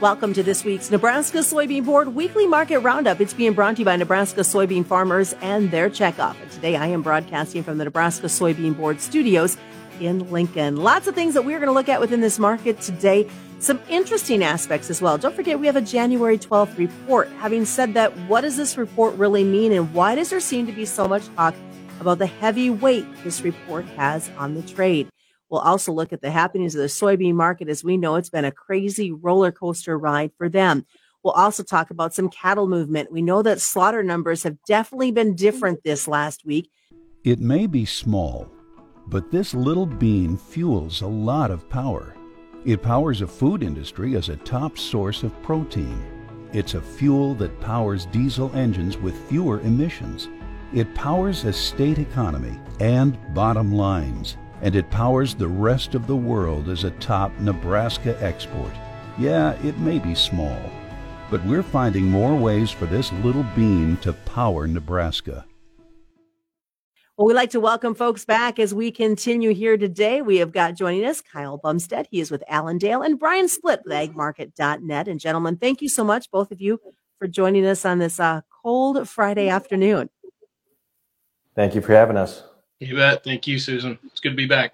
Welcome to this week's Nebraska Soybean Board Weekly Market Roundup. It's being brought to you by Nebraska soybean farmers and their checkoff. And today I am broadcasting from the Nebraska Soybean Board studios in Lincoln. Lots of things that we're going to look at within this market today. Some interesting aspects as well. Don't forget, we have a January 12th report. Having said that, what does this report really mean and why does there seem to be so much talk about the heavy weight this report has on the trade? We'll also look at the happenings of the soybean market as we know it's been a crazy roller coaster ride for them. We'll also talk about some cattle movement. We know that slaughter numbers have definitely been different this last week. It may be small, but this little bean fuels a lot of power. It powers a food industry as a top source of protein. It's a fuel that powers diesel engines with fewer emissions. It powers a state economy and bottom lines and it powers the rest of the world as a top Nebraska export. Yeah, it may be small, but we're finding more ways for this little bean to power Nebraska. Well, we'd like to welcome folks back as we continue here today. We have got joining us Kyle Bumstead. He is with Allendale and Brian Splitt with agmarket.net. And gentlemen, thank you so much, both of you, for joining us on this uh, cold Friday afternoon. Thank you for having us. You bet. Thank you, Susan. It's good to be back.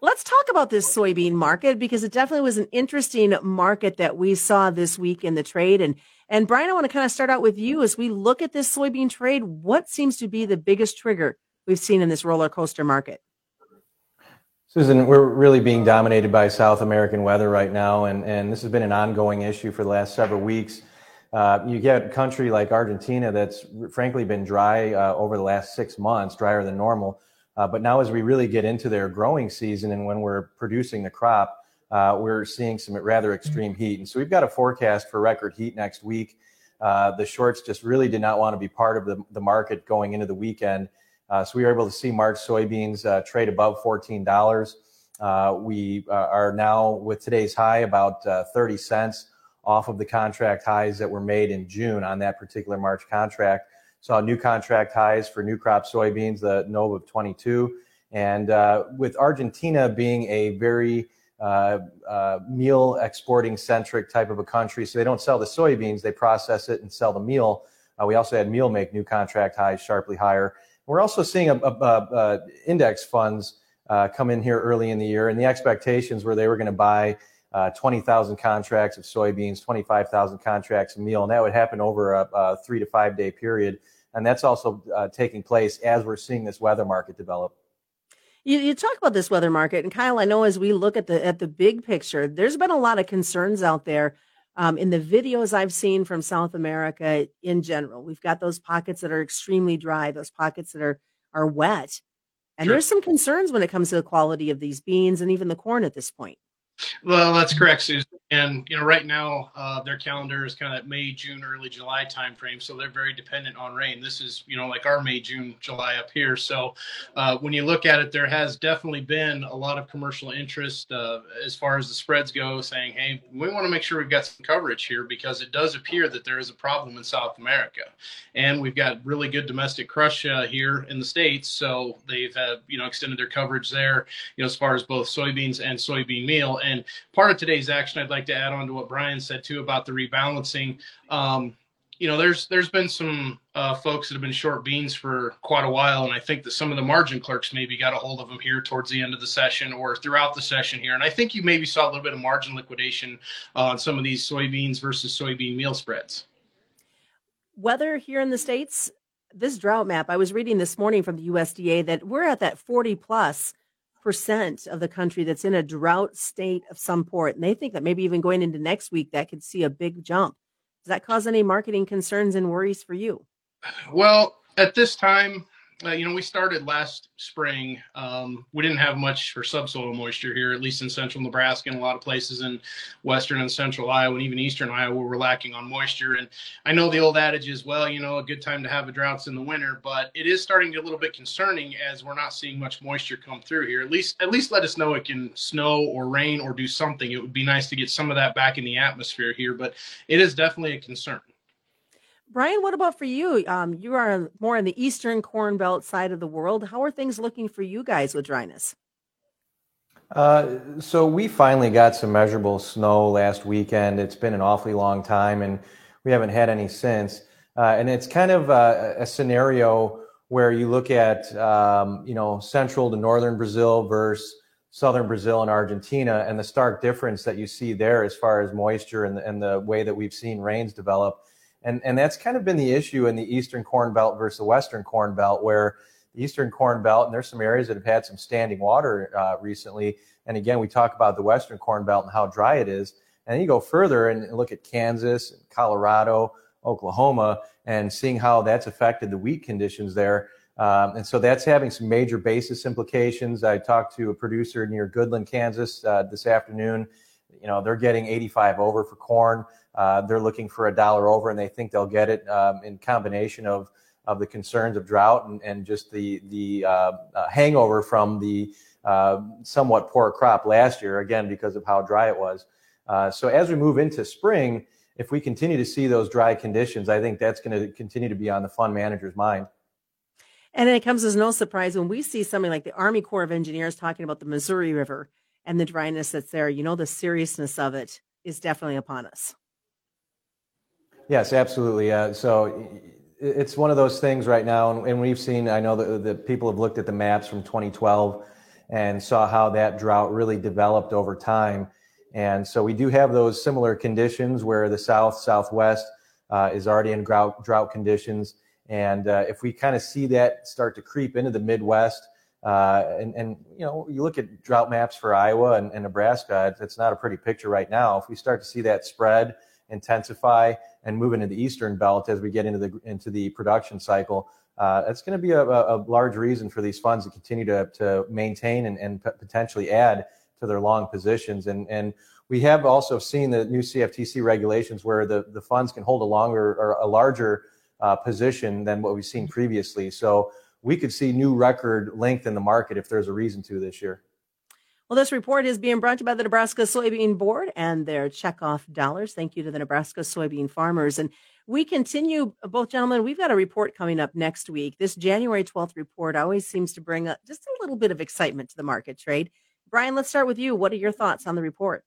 Let's talk about this soybean market because it definitely was an interesting market that we saw this week in the trade. And and Brian, I want to kind of start out with you as we look at this soybean trade. What seems to be the biggest trigger we've seen in this roller coaster market? Susan, we're really being dominated by South American weather right now, and, and this has been an ongoing issue for the last several weeks. Uh, you get a country like Argentina that's frankly been dry uh, over the last six months, drier than normal. Uh, but now, as we really get into their growing season and when we're producing the crop, uh, we're seeing some rather extreme heat. And so we've got a forecast for record heat next week. Uh, the shorts just really did not want to be part of the, the market going into the weekend. Uh, so we were able to see March soybeans trade above $14. we are now, with today's high, about 30 cents off of the contract highs that were made in June on that particular March contract. Saw new contract highs for new crop soybeans, the Nova of 22. And uh, with Argentina being a very uh, uh, meal exporting centric type of a country, so they don't sell the soybeans, they process it and sell the meal. Uh, we also had meal make new contract highs sharply higher. We're also seeing a, a, a index funds uh, come in here early in the year, and the expectations were they were going to buy uh, 20,000 contracts of soybeans, 25,000 contracts of meal, and that would happen over a, a three to five day period. And that's also uh, taking place as we're seeing this weather market develop. You, you talk about this weather market, and Kyle, I know as we look at the at the big picture, there's been a lot of concerns out there. Um, in the videos I've seen from South America in general, we've got those pockets that are extremely dry, those pockets that are are wet, and sure. there's some concerns when it comes to the quality of these beans and even the corn at this point. Well, that's mm. correct, Susan. And you know, right now uh, their calendar is kind of May, June, early July timeframe, so they're very dependent on rain. This is you know like our May, June, July up here. So uh, when you look at it, there has definitely been a lot of commercial interest uh, as far as the spreads go, saying, "Hey, we want to make sure we've got some coverage here because it does appear that there is a problem in South America, and we've got really good domestic crush uh, here in the states. So they've you know extended their coverage there, you know, as far as both soybeans and soybean meal." And part of today's action, I'd like to add on to what Brian said too about the rebalancing. Um, you know, there's there's been some uh, folks that have been short beans for quite a while, and I think that some of the margin clerks maybe got a hold of them here towards the end of the session or throughout the session here. And I think you maybe saw a little bit of margin liquidation on some of these soybeans versus soybean meal spreads. Weather here in the states, this drought map I was reading this morning from the USDA that we're at that 40 plus percent of the country that's in a drought state of some port. And they think that maybe even going into next week, that could see a big jump. Does that cause any marketing concerns and worries for you? Well, at this time, uh, you know, we started last spring. Um, we didn't have much for subsoil moisture here, at least in central Nebraska and a lot of places in western and central Iowa and even eastern Iowa we're lacking on moisture. And I know the old adage is, well, you know, a good time to have a droughts in the winter, but it is starting to get a little bit concerning as we're not seeing much moisture come through here. At least, at least let us know it can snow or rain or do something. It would be nice to get some of that back in the atmosphere here, but it is definitely a concern. Brian, what about for you? Um, you are more in the eastern corn belt side of the world. How are things looking for you guys with dryness? Uh, so we finally got some measurable snow last weekend. It's been an awfully long time, and we haven't had any since. Uh, and it's kind of a, a, scenario where you look at, um, you know, central to northern Brazil versus southern Brazil and Argentina, and the stark difference that you see there as far as moisture and, and the way that we've seen rains develop. And, and that's kind of been the issue in the eastern corn belt versus the western corn belt, where the eastern corn belt, and there's some areas that have had some standing water uh, recently. And again, we talk about the western corn belt and how dry it is. And you go further and look at Kansas, Colorado, Oklahoma, and seeing how that's affected the wheat conditions there. Um, and so that's having some major basis implications. I talked to a producer near Goodland, Kansas uh, this afternoon. You know, they're getting 85 over for corn. Uh, they're looking for a dollar over, and they think they'll get it um, in combination of of the concerns of drought and, and just the the uh, uh, hangover from the uh, somewhat poor crop last year, again because of how dry it was. Uh, so as we move into spring, if we continue to see those dry conditions, I think that's going to continue to be on the fund manager's mind. And it comes as no surprise when we see something like the Army Corps of Engineers talking about the Missouri River and the dryness that's there. You know, the seriousness of it is definitely upon us. Yes, absolutely. Uh, so it's one of those things right now, and, and we've seen. I know that the people have looked at the maps from 2012 and saw how that drought really developed over time. And so we do have those similar conditions where the south southwest uh, is already in drought drought conditions, and uh, if we kind of see that start to creep into the Midwest. Uh, and, and, you know, you look at drought maps for Iowa and, and Nebraska, it's not a pretty picture right now. If we start to see that spread, intensify, and move into the eastern belt as we get into the into the production cycle. Uh, that's going to be a, a, large reason for these funds to continue to, to maintain and, and potentially add to their long positions. And, and we have also seen the new CFTC regulations where the, the funds can hold a longer or a larger uh, position than what we've seen previously. So we could see new record length in the market if there's a reason to this year. Well, this report is being brought to you by the Nebraska Soybean Board and their checkoff dollars. Thank you to the Nebraska soybean farmers. And we continue, both gentlemen, we've got a report coming up next week. This January 12th report always seems to bring a, just a little bit of excitement to the market trade. Brian, let's start with you. What are your thoughts on the report?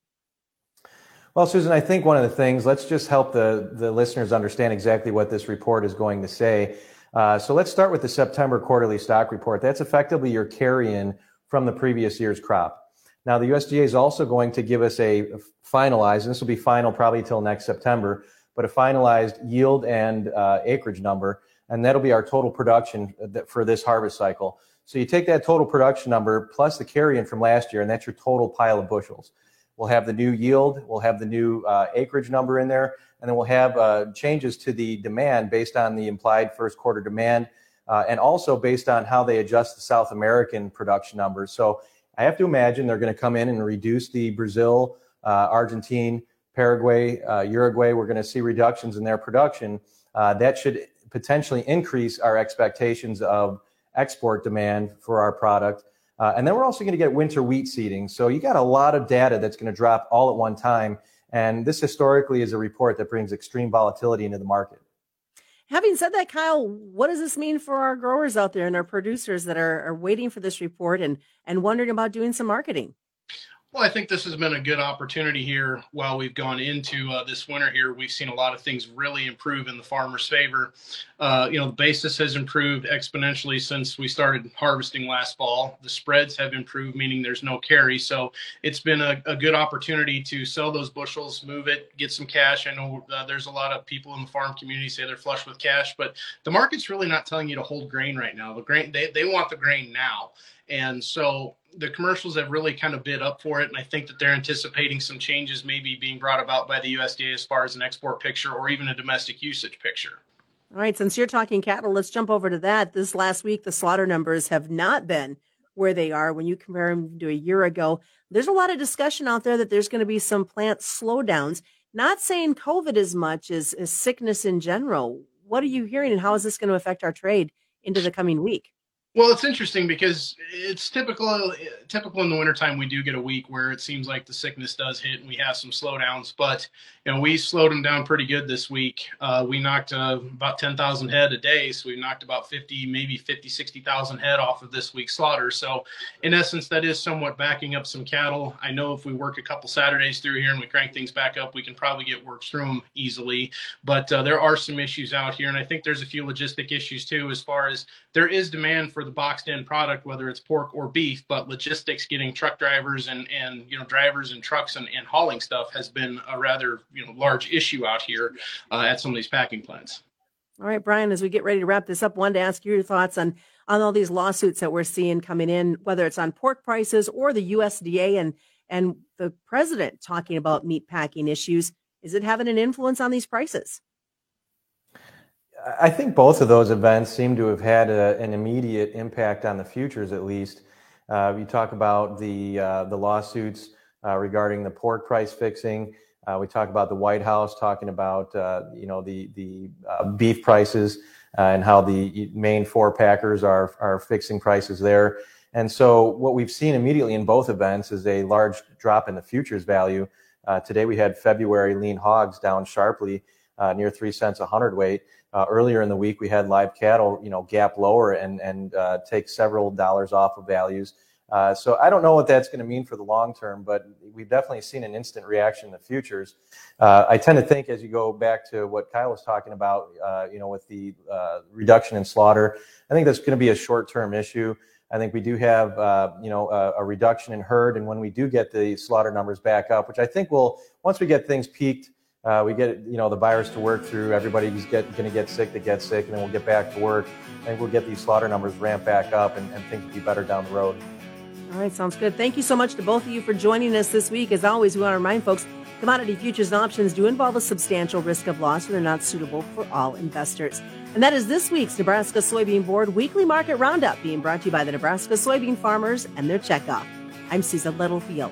Well, Susan, I think one of the things, let's just help the, the listeners understand exactly what this report is going to say. Uh, so let's start with the September quarterly stock report. That's effectively your carry in from the previous year's crop. Now, the USDA is also going to give us a finalized, and this will be final probably until next September, but a finalized yield and uh, acreage number, and that'll be our total production for this harvest cycle. So you take that total production number plus the carry-in from last year, and that's your total pile of bushels. We'll have the new yield, we'll have the new uh, acreage number in there, and then we'll have uh, changes to the demand based on the implied first quarter demand, uh, and also based on how they adjust the South American production numbers. So I have to imagine they're going to come in and reduce the Brazil, uh, Argentine, Paraguay, uh, Uruguay. We're going to see reductions in their production. Uh, that should potentially increase our expectations of export demand for our product. Uh, and then we're also going to get winter wheat seeding. So you got a lot of data that's going to drop all at one time. And this historically is a report that brings extreme volatility into the market. Having said that, Kyle, what does this mean for our growers out there and our producers that are, are waiting for this report and, and wondering about doing some marketing? Well, I think this has been a good opportunity here while we've gone into uh, this winter here. We've seen a lot of things really improve in the farmer's favor. Uh, you know, the basis has improved exponentially since we started harvesting last fall. The spreads have improved, meaning there's no carry. So it's been a, a good opportunity to sell those bushels, move it, get some cash. I know uh, there's a lot of people in the farm community say they're flush with cash, but the market's really not telling you to hold grain right now. The grain, they, they want the grain now. And so the commercials have really kind of bid up for it. And I think that they're anticipating some changes maybe being brought about by the USDA as far as an export picture or even a domestic usage picture. All right, since you're talking cattle, let's jump over to that. This last week, the slaughter numbers have not been where they are when you compare them to a year ago. There's a lot of discussion out there that there's going to be some plant slowdowns. Not saying COVID as much as, as sickness in general. What are you hearing, and how is this going to affect our trade into the coming week? Well, it's interesting because it's typical typical in the wintertime we do get a week where it seems like the sickness does hit and we have some slowdowns, but you know we slowed them down pretty good this week. Uh, we knocked uh, about 10,000 head a day, so we knocked about 50, maybe 50, 60,000 head off of this week's slaughter. So in essence, that is somewhat backing up some cattle. I know if we work a couple Saturdays through here and we crank things back up, we can probably get work through them easily. But uh, there are some issues out here, and I think there's a few logistic issues too, as far as there is demand for for the boxed in product, whether it's pork or beef, but logistics, getting truck drivers and, and you know drivers and trucks and, and hauling stuff has been a rather you know large issue out here uh, at some of these packing plants. All right, Brian, as we get ready to wrap this up, wanted to ask your thoughts on on all these lawsuits that we're seeing coming in, whether it's on pork prices or the USDA and and the president talking about meat packing issues. Is it having an influence on these prices? I think both of those events seem to have had a, an immediate impact on the futures, at least. Uh, you talk about the uh, the lawsuits uh, regarding the pork price fixing. Uh, we talk about the White House talking about uh, you know the the uh, beef prices and how the main four packers are are fixing prices there. And so what we've seen immediately in both events is a large drop in the futures value. today we had February lean hogs down sharply, near three cents a hundredweight. Uh, earlier in the week, we had live cattle, you know, gap lower and and uh, take several dollars off of values. Uh, so I don't know what that's going to mean for the long term, but we've definitely seen an instant reaction in the futures. Uh, I tend to think, as you go back to what Kyle was talking about, uh, you know, with the uh, reduction in slaughter, I think that's going to be a short-term issue. I think we do have, you know, a, a reduction in herd, and when we do get the slaughter numbers back up, which I think will, once we get things peaked uh, we get you know the virus to work through. Everybody's get, going to get sick that gets sick, and then we'll get back to work. And we'll get these slaughter numbers ramp back up, and, and things will be better down the road. All right, sounds good. Thank you so much to both of you for joining us this week. As always, we want to remind folks commodity futures and options do involve a substantial risk of loss, and they're not suitable for all investors. And that is this week's Nebraska Soybean Board Weekly Market Roundup, being brought to you by the Nebraska soybean farmers and their checkoff. I'm Susan Littlefield.